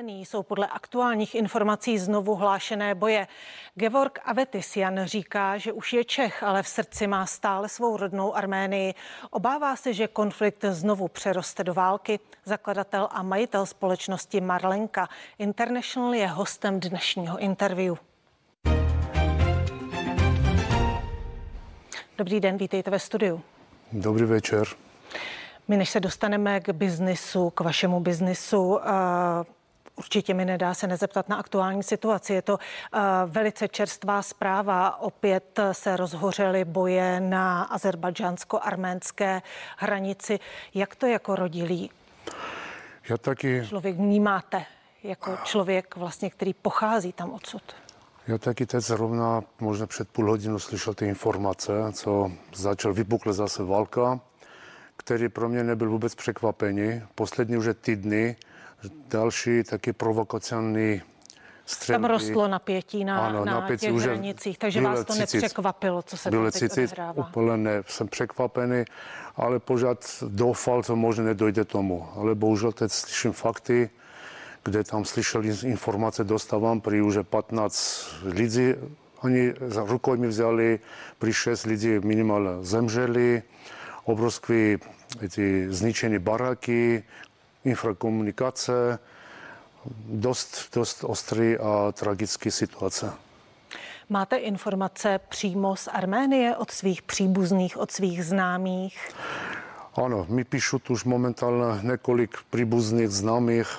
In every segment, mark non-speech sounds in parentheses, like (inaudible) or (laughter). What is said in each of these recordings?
jsou podle aktuálních informací znovu hlášené boje. Gevorg Avetisian říká, že už je Čech, ale v srdci má stále svou rodnou Arménii. Obává se, že konflikt znovu přeroste do války. Zakladatel a majitel společnosti Marlenka International je hostem dnešního interview. Dobrý den, vítejte ve studiu. Dobrý večer. My než se dostaneme k biznisu, k vašemu biznisu, uh, Určitě mi nedá se nezeptat na aktuální situaci. Je to uh, velice čerstvá zpráva. Opět se rozhořely boje na azerbajdžánsko-arménské hranici. Jak to jako rodilý Já taky... člověk vnímáte? Jako člověk vlastně, který pochází tam odsud. Já taky teď zrovna možná před půl hodinou slyšel ty informace, co začal vypukle zase válka, který pro mě nebyl vůbec překvapení. Poslední už týdny další taky provokační střelby. Tam rostlo napětí na, ano, na napětí těch už hranicích, takže vás to cicit, nepřekvapilo, co se tam teď cicit, odehrává. Úplně ne, jsem překvapený, ale pořád doufal, co možná nedojde tomu. Ale bohužel teď slyším fakty, kde tam slyšeli informace, dostávám, pri už 15 lidí, oni za rukou mi vzali, pri 6 lidí minimálně zemřeli, obrovské ty zničené baraky, infrakomunikace, dost, dost ostrý a tragický situace. Máte informace přímo z Arménie od svých příbuzných, od svých známých? Ano, mi píšu už momentálně několik příbuzných známých,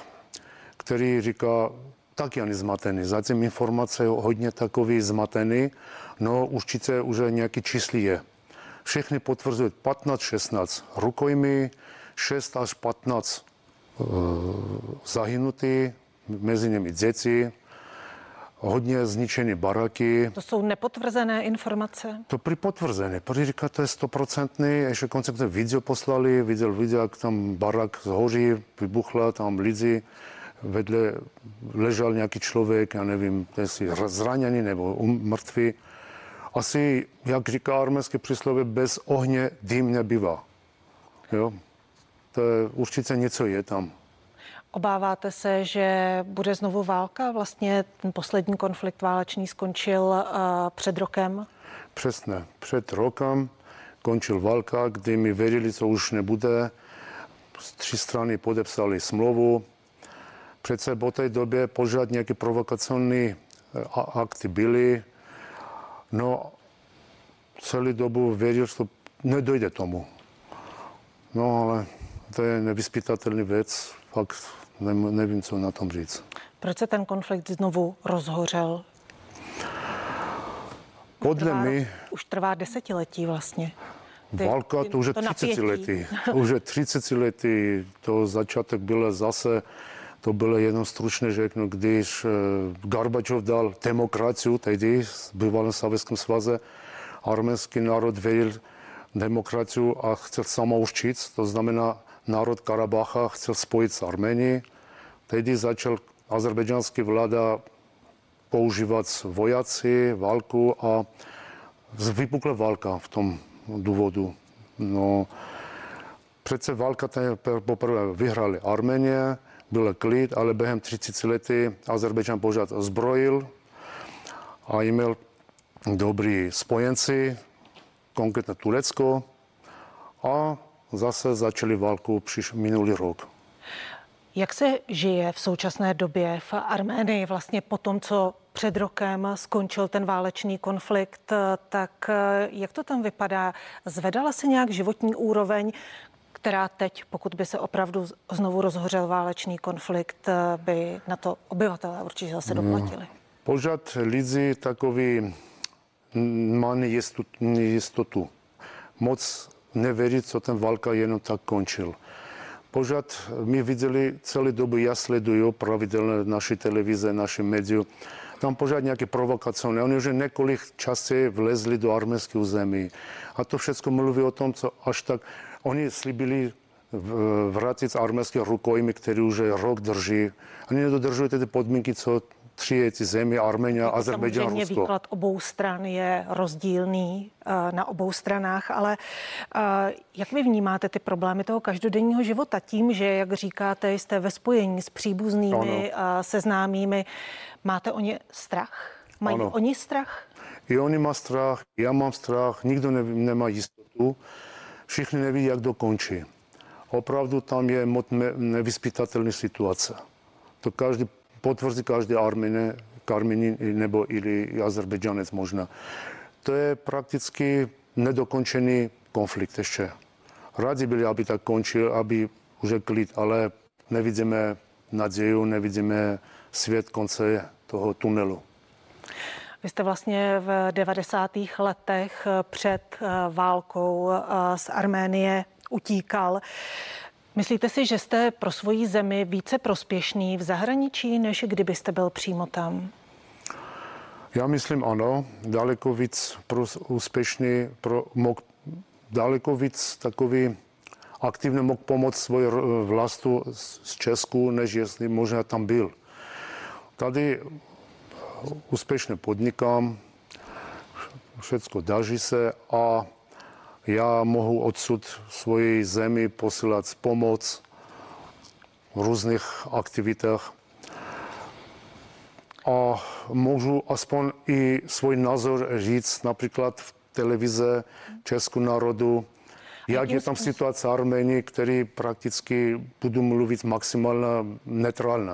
který říká, tak ani zmatený. Zatím informace je hodně takový zmatený, no určitě už nějaký čísli je. Všechny potvrzují 15-16 rukojmi, 6 až 15 e, zahynutí, mezi nimi děti, hodně zničené baraky. To jsou nepotvrzené informace? To při potvrzené. Prý říká, to je stoprocentní. Ještě konceptně video poslali, viděl video, jak tam barak zhoří, vybuchla, tam lidi vedle ležel nějaký člověk, já nevím, jestli zraněný nebo um, mrtvý. Asi, jak říká arménské přísloví, bez ohně dým nebývá. Jo? To je, určitě něco je tam. Obáváte se, že bude znovu válka? Vlastně ten poslední konflikt válečný skončil uh, před rokem? Přesně. Před rokem končil válka, kdy mi věřili, co už nebude. Tři strany podepsali smlouvu, Přece po té době pořád nějaké provokační eh, akty byly. No, celý dobu věděl, že to nedojde tomu. No, ale to je nevyspytatelný věc. Fakt nevím, co na tom říct. Proč se ten konflikt znovu rozhořel? Podle trvá, mě... Už trvá desetiletí vlastně. Ty, Válka to už je 30 letý. (laughs) už je 30 letý. To začátek bylo zase to bylo jenom stručně řeknu, když eh, Gorbačov dal demokraciu tehdy v bývalém Sovětském svaze, arménský národ věřil demokraciu a chtěl samouščit, to znamená národ Karabacha chtěl spojit s Arménií. Tehdy začal azerbejdžanský vláda používat vojaci, válku a vypukla válka v tom důvodu. No, přece válka poprvé vyhrali Arménie, byl klid, ale během 30 lety Azerbejdžan pořád zbrojil a měl dobrý spojenci, konkrétně Turecko a zase začali válku příš minulý rok. Jak se žije v současné době v Arménii vlastně po tom, co před rokem skončil ten válečný konflikt, tak jak to tam vypadá? Zvedala se nějak životní úroveň? která teď, pokud by se opravdu znovu rozhořel válečný konflikt, eh, by na to obyvatelé určitě zase hmm. doplatili. Pořád lidi takový má nejistotu. Moc nevěří, co ten válka jenom tak končil. Pořád my viděli celý dobu, já sleduju pravidelně naši televize, naši médiu, tam pořád nějaké provokace. Oni už několik časů vlezli do arménského zemí. A to všechno mluví o tom, co až tak Oni slibili vrátit arménské rukojmy, který už rok drží. Oni nedodržují ty podmínky, co tři ty země, Armenia, jako Azerbejdžán, Rusko. Samozřejmě výklad obou stran je rozdílný eh, na obou stranách, ale eh, jak vy vnímáte ty problémy toho každodenního života tím, že, jak říkáte, jste ve spojení s příbuznými, ano. se známými, máte o ně strach? Mají ano. oni strach? I oni má strach, já mám strach, nikdo ne, nemá jistotu, všichni neví, jak dokončí. Opravdu tam je moc nevyspytatelná situace. To každý potvrdí každý Armine, Karmini nebo ili Azerbejdžanec možná. To je prakticky nedokončený konflikt ještě. Rádi byli, aby tak končil, aby už klid, ale nevidíme naděju, nevidíme svět konce toho tunelu. Vy jste vlastně v 90. letech před eh, válkou eh, z Arménie utíkal. Myslíte si, že jste pro svoji zemi více prospěšný v zahraničí, než kdybyste byl přímo tam? Já myslím ano, daleko víc pro, úspěšný, pro, mohl, daleko víc takový aktivně mohl pomoct svoji vlastu z Česku, než jestli možná tam byl. Tady úspěšně podnikám, všechno daří se a já mohu odsud svoji zemi posílat pomoc v různých aktivitách a můžu aspoň i svůj názor říct například v televize Českou národu, jak je tam situace Armenii, který prakticky budu mluvit maximálně neutrálně.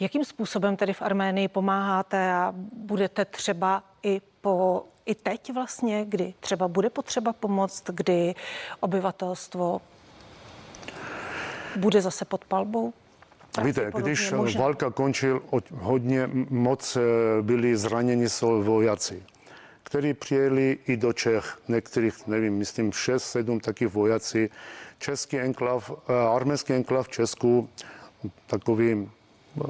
Jakým způsobem tedy v Arménii pomáháte a budete třeba i po i teď vlastně, kdy třeba bude potřeba pomoct, kdy obyvatelstvo bude zase pod palbou? Víte, když možná. válka končil, hodně moc eh, byli zraněni vojáci, kteří přijeli i do Čech, některých, nevím, myslím 6-7 taky vojáci. Český enklav, eh, arménský enklav v Česku, takový eh,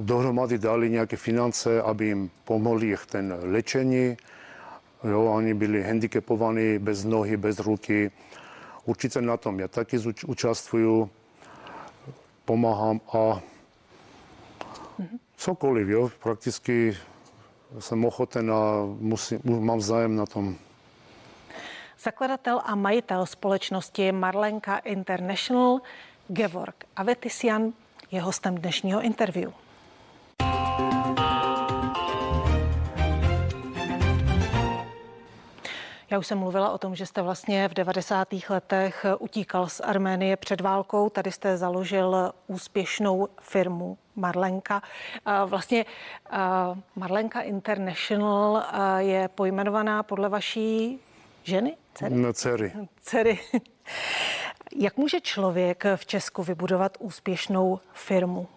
dohromady dali nějaké finance, aby jim pomohli ten léčení, Jo, oni byli handicapovaní, bez nohy, bez ruky. Určitě na tom já taky účastvuju, pomáhám a cokoliv, jo, prakticky jsem ochoten a musím, mám zájem na tom. Zakladatel a majitel společnosti Marlenka International Gevorg Avetisian je hostem dnešního interview. Já už jsem mluvila o tom, že jste vlastně v 90. letech utíkal z Arménie před válkou. Tady jste založil úspěšnou firmu Marlenka. Vlastně Marlenka International je pojmenovaná podle vaší ženy? Dcery? No, dcery. Dcery. (laughs) Jak může člověk v Česku vybudovat úspěšnou firmu?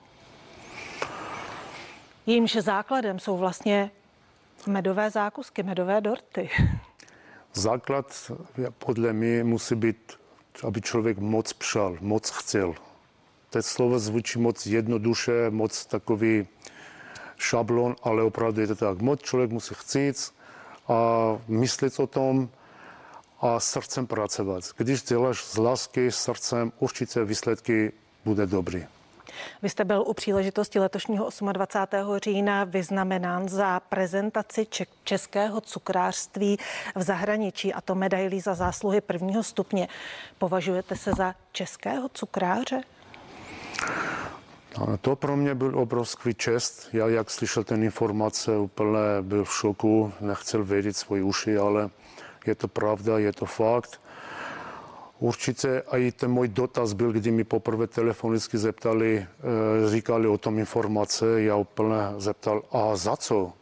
Jímž základem jsou vlastně medové zákusky, medové dorty. (laughs) Základ podle mě musí být, aby člověk moc přál, moc chcel. To slovo zvučí moc jednoduše, moc takový šablon, ale opravdu je to tak. Moc člověk musí chcít a myslet o tom a srdcem pracovat. Když děláš z lásky, srdcem, určitě výsledky bude dobrý. Vy jste byl u příležitosti letošního 28. října vyznamenán za prezentaci českého cukrářství v zahraničí a to medailí za zásluhy prvního stupně. Považujete se za českého cukráře? To pro mě byl obrovský čest. Já, jak slyšel ten informace, úplně byl v šoku, nechcel vědět svoji uši, ale je to pravda, je to fakt. Určitě i ten můj dotaz byl, kdy mi poprvé telefonicky zeptali, eh, říkali o tom informace, já úplně zeptal, a za co?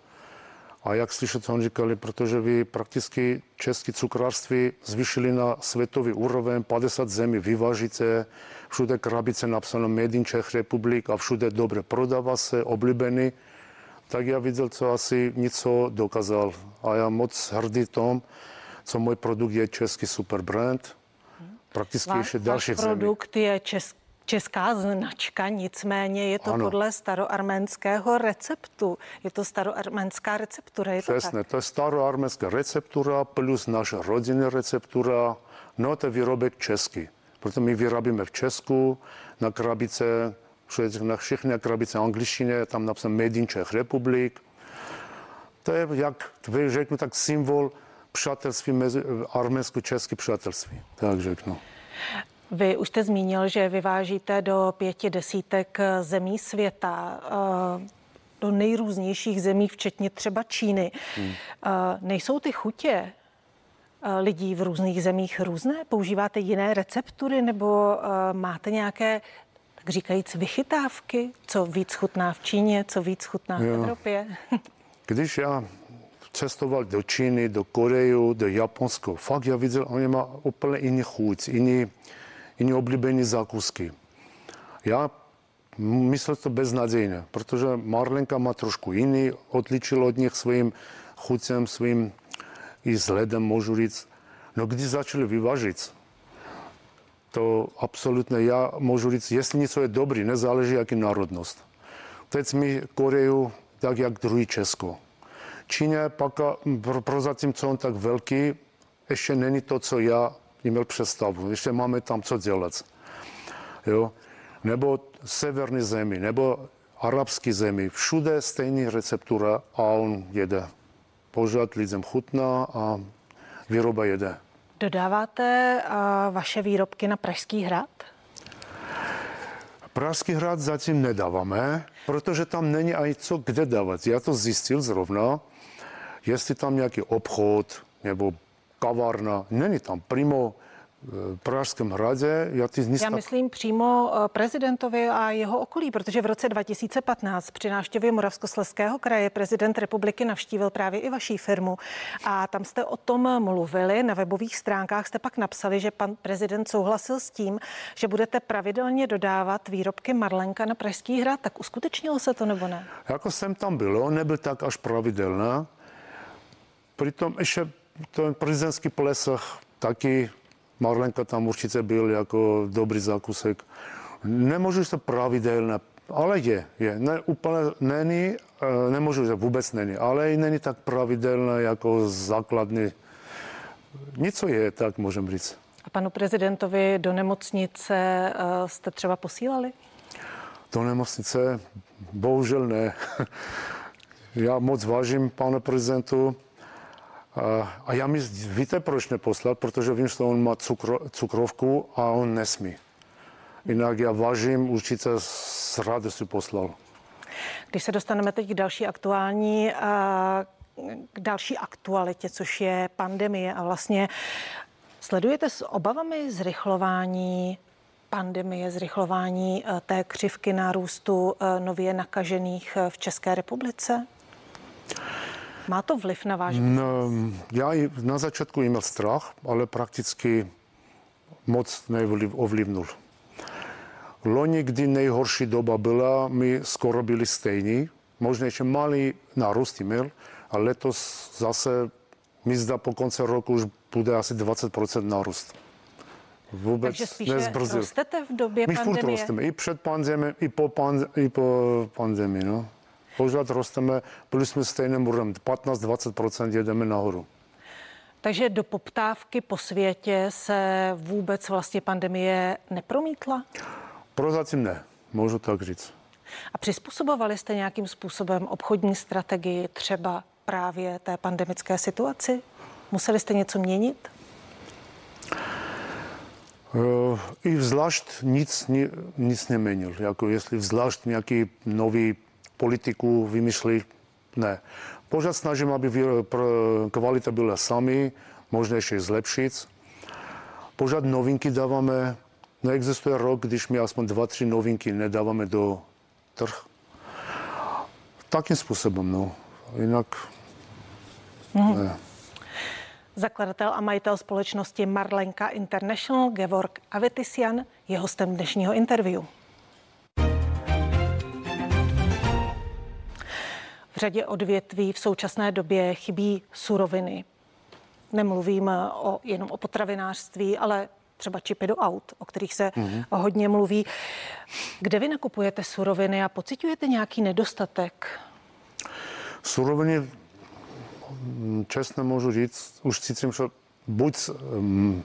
A jak slyšet, on říkali, protože vy prakticky české cukrářství zvýšili na světový úroveň, 50 zemí vyvážíte, všude krabice napsáno Made in Czech Republic a všude dobře prodává se, oblíbený, tak já viděl, co asi něco dokázal. A já moc hrdý tom, co můj produkt je český super brand, prakticky Vá, ještě další produkt je český česká značka, nicméně je to ano. podle staroarménského receptu. Je to staroarménská receptura, je Přesně, to tak? to je staroarménská receptura plus naše rodinná receptura. No, to je výrobek český. Proto my vyrábíme v Česku, na krabice na všechny krabice angličtině, tam napsán Made in Czech Republic. To je, jak řeknu, tak symbol přátelství mezi arménsko-české přátelství, tak řeknu. Vy už jste zmínil, že vyvážíte do pěti desítek zemí světa, eh, do nejrůznějších zemí, včetně třeba Číny. Hmm. Eh, nejsou ty chutě eh, lidí v různých zemích různé? Používáte jiné receptury nebo máte nějaké, tak říkajíc, vychytávky? Co víc chutná v Číně, co víc chutná v jo. Evropě? (laughs) Když já cestoval do Číny, do Koreju, do Japonska, fakt já viděl, oni má úplně jiný chuť, jiný, jiný oblíbený zákusky. Já myslel to beznadějně, protože Marlenka má trošku jiný, odličil od nich svým chutěm, svým i vzhledem, můžu říct. No když začali vyvažit, to absolutně já můžu říct, jestli něco je dobrý, nezáleží jaký národnost. Teď mi Koreju tak jak druhý Česko. Číně pak prozatím, co on tak velký, ještě není to, co já měl představu. Ještě máme tam co dělat. Jo? Nebo severní zemi, nebo arabský zemi. Všude stejný receptura a on jede. Pořád lidem chutná a výroba jede. Dodáváte vaše výrobky na Pražský hrad? Pražský hrad zatím nedáváme, protože tam není ani co kde dávat. Já to zjistil zrovna jestli tam nějaký obchod nebo kavárna, není tam primo v Pražském hradě. Já, ty Já myslím přímo eh, prezidentovi a jeho okolí, protože v roce 2015 při návštěvě Moravskoslezského kraje prezident republiky navštívil právě i vaší firmu a tam jste o tom mluvili. Na webových stránkách jste pak napsali, že pan prezident souhlasil s tím, že budete pravidelně dodávat výrobky Marlenka na Pražský hrad. Tak uskutečnilo se to nebo ne? Jako jsem tam bylo, nebyl tak až pravidelná. Přitom ještě ten prezidentský plesach taky Marlenka tam určitě byl jako dobrý zákusek. Nemůžu to pravidelně, ale je, je. Ne, úplně není, e, nemůžu říct, vůbec není, ale i není tak pravidelné jako základní. Něco je, tak můžeme říct. A panu prezidentovi do nemocnice e, jste třeba posílali? Do nemocnice bohužel ne. (laughs) Já moc vážím pana prezidentu. A já mi, víte, proč neposlal? Protože vím, že on má cukro, cukrovku a on nesmí. Jinak já vážím, určitě s radostí poslal. Když se dostaneme teď k další aktuální, k další aktualitě, což je pandemie a vlastně sledujete s obavami zrychlování pandemie, zrychlování té křivky nárůstu nově nakažených v České republice? Má to vliv na váš no, Já na začátku měl strach, ale prakticky moc neovlivnil. Loni, kdy nejhorší doba byla, my skoro byli stejní. Možná ještě malý nárůst měl, ale letos zase mi zdá po konci roku už bude asi 20% nárůst. Vůbec Takže spíše nezbrzil. rostete v době my pandemie? My furt rosteme, i před pandemí, i po, pand, i po pandemii. No pořád rosteme, byli jsme stejným úrovni, 15-20% jedeme nahoru. Takže do poptávky po světě se vůbec vlastně pandemie nepromítla? Prozatím ne, můžu tak říct. A přizpůsobovali jste nějakým způsobem obchodní strategii třeba právě té pandemické situaci? Museli jste něco měnit? Uh, I zvlášť nic, nic neměnil. Jako jestli zvlášť nějaký nový politiku vymyšlí. Ne. Pořád snažím, aby kvalita byla sami, možná ještě zlepšit. Pořád novinky dáváme. Neexistuje rok, když my aspoň dva, tři novinky nedáváme do trh. Takým způsobem, no. Jinak mm. ne. Zakladatel a majitel společnosti Marlenka International Gevorg Avetisian je hostem dnešního interview. V řadě odvětví v současné době chybí suroviny. Nemluvím o, jenom o potravinářství, ale třeba čipy do aut, o kterých se mm-hmm. hodně mluví. Kde vy nakupujete suroviny a pocitujete nějaký nedostatek? Suroviny, čestně můžu říct, už cítím, že buď um,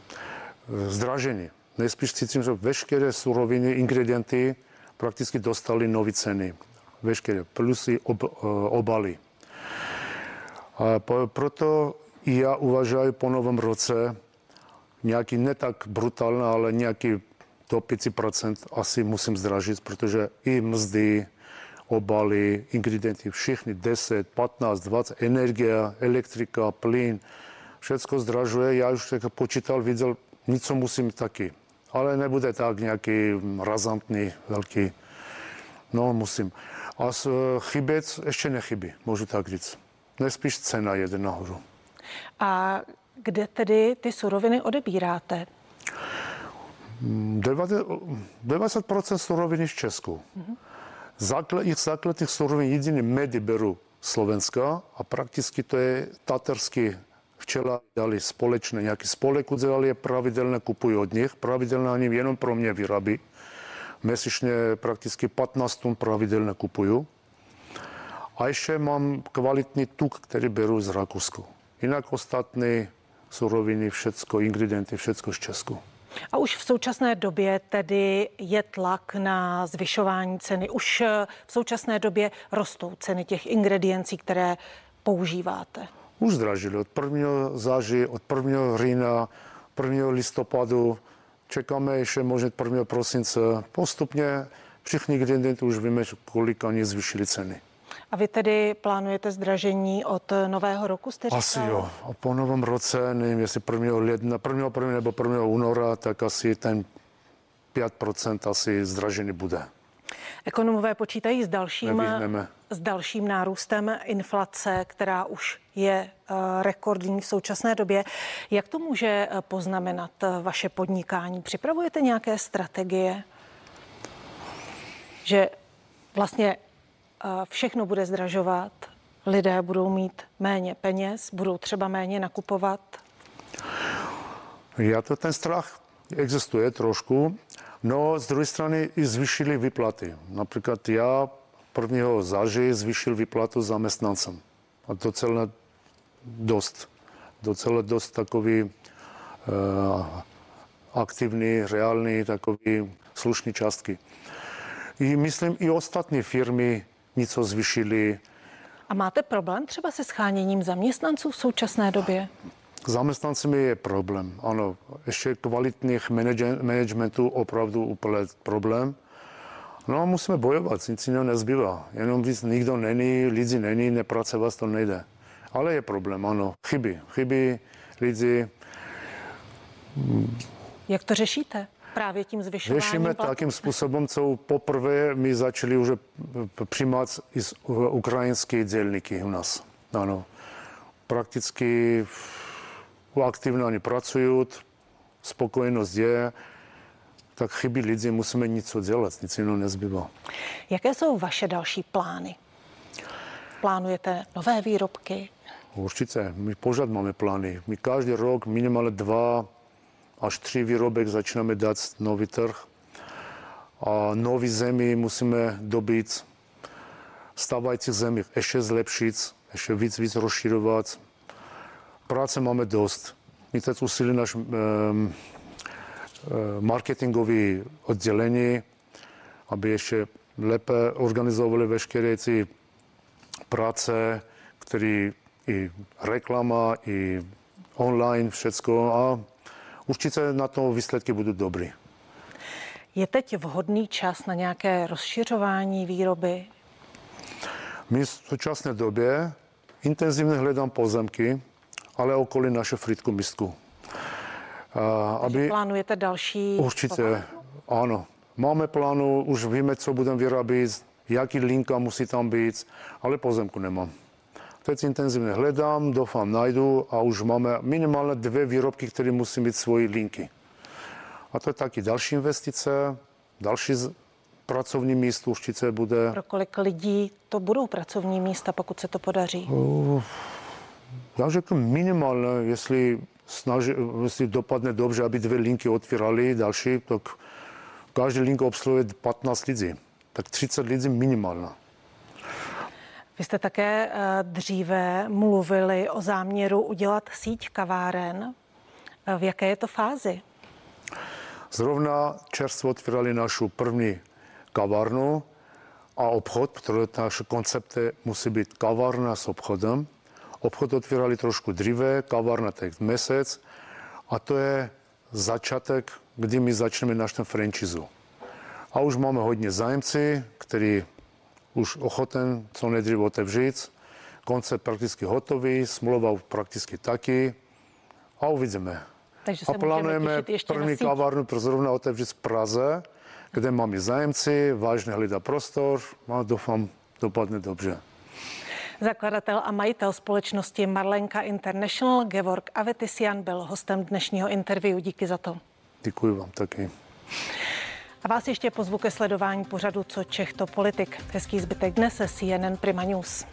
zdražení, nejspíš cítím, že veškeré suroviny, ingredienty prakticky dostali nové ceny. Veškeré plusy, ob, obaly. A proto i já uvažuji po novém roce nějaký ne tak brutální, ale nějaký do 5% asi musím zdražit, protože i mzdy, obaly, ingredienty, všechny 10, 15, 20, energie, elektrika, plyn, všechno zdražuje. Já už tak počítal, viděl, něco musím taky. Ale nebude tak nějaký razantný, velký. No, musím. A chyběc ještě nechybí, můžu tak říct. Nespíš cena jede nahoru. A kde tedy ty suroviny odebíráte? 90% suroviny z Česku. Mm-hmm. Základ, základ těch surovin jediný medy beru Slovenska a prakticky to je tatarský včela dali společné, nějaký spolek udělali je pravidelně, kupují od nich, pravidelně ani jenom pro mě vyrábí. Měsíčně prakticky 15 tun pravidelně kupuju. A ještě mám kvalitní tuk, který beru z Rakousku. Jinak ostatní suroviny, všecko, ingredienty, všecko z Česku. A už v současné době tedy je tlak na zvyšování ceny. Už eh, v současné době rostou ceny těch ingrediencí, které používáte. Už zdražili od 1. září, od 1. října, 1. listopadu. Čekáme ještě možná 1. prosince. Postupně všichni ingredienty už víme, kolik oni zvýšili ceny. A vy tedy plánujete zdražení od nového roku, jste říkal? Asi jo. A po novém roce, nevím, jestli 1. ledna, 1. 1. nebo 1. února, tak asi ten 5% asi zdražení bude. Ekonomové počítají s dalším, s dalším nárůstem inflace, která už je uh, rekordní v současné době. Jak to může eh, poznamenat uh, vaše podnikání? Připravujete nějaké strategie, že vlastně všechno bude zdražovat, lidé budou mít méně peněz, budou třeba méně nakupovat? Já to ten strach existuje trošku, no z druhé strany i zvýšili vyplaty. Například já 1. září zvýšil vyplatu zaměstnancem. A docela dost. Docela dost takový uh, aktivní, reálný, takový slušný částky. I myslím, i ostatní firmy něco zvyšili. A máte problém třeba se scháněním zaměstnanců v současné době? Zaměstnancemi je problém, ano. Ještě kvalitních managementů opravdu úplně problém. No a musíme bojovat, nic jiného nezbývá. Jenom víc nikdo není, lidi není, nepracovat to nejde. Ale je problém, ano. Chyby, chyby lidi. Jak to řešíte? právě tím zvyšováním Řešíme platu? takým způsobem, co poprvé my začali už přijímat ukrajinské dělníky u nás. Ano. Prakticky aktivně oni pracují, spokojenost je, tak chybí lidi, musíme něco dělat, nic jiného nezbývá. Jaké jsou vaše další plány? Plánujete nové výrobky? Určitě, my pořád máme plány. My každý rok minimálně dva až tři výrobek začínáme dát nový trh. A nový zemi musíme dobít stávajících zemích ještě zlepšit, ještě víc, víc rozširovat. Práce máme dost. My teď usílili náš um, marketingový oddělení, aby ještě lépe organizovali veškeré ty práce, které i reklama, i online, všecko. A určitě na to výsledky budou dobrý. Je teď vhodný čas na nějaké rozšiřování výroby? My v současné době intenzivně hledám pozemky, ale okolí naše fritku mistku. A, aby... plánujete další? Určitě, povrchu? ano. Máme plánu, už víme, co budeme vyrábět, jaký linka musí tam být, ale pozemku nemám. Teď intenzivně hledám, doufám najdu a už máme minimálně dvě výrobky, které musí mít svoji linky. A to je taky další investice, další pracovní místo určitě bude. Pro kolik lidí to budou pracovní místa, pokud se to podaří? Uh, já řeknu minimálně, jestli, snaží, jestli dopadne dobře, aby dvě linky otvírali další, tak každý link obsluhuje 15 lidí. Tak 30 lidí minimálně. Vy jste také eh, dříve mluvili o záměru udělat síť kaváren. Eh, v jaké je to fázi? Zrovna čerstvo otvírali našu první kavárnu a obchod, protože naše koncepty musí být kavárna s obchodem. Obchod otvírali trošku dříve, kavárna tak měsíc a to je začátek, kdy my začneme náš ten franchise. A už máme hodně zájemci, který už ochoten co nejdříve otevřít. Koncept prakticky hotový, smlouva prakticky taky a uvidíme. Takže a plánujeme první kavárnu pro zrovna otevřít v Praze, kde máme zájemci, vážně hlídá prostor a doufám, dopadne dobře. Zakladatel a majitel společnosti Marlenka International Georg Avetisian byl hostem dnešního interview. Díky za to. Děkuji vám taky. A vás ještě pozvu ke sledování pořadu Co Čech to politik. Hezký zbytek dne se CNN Prima News.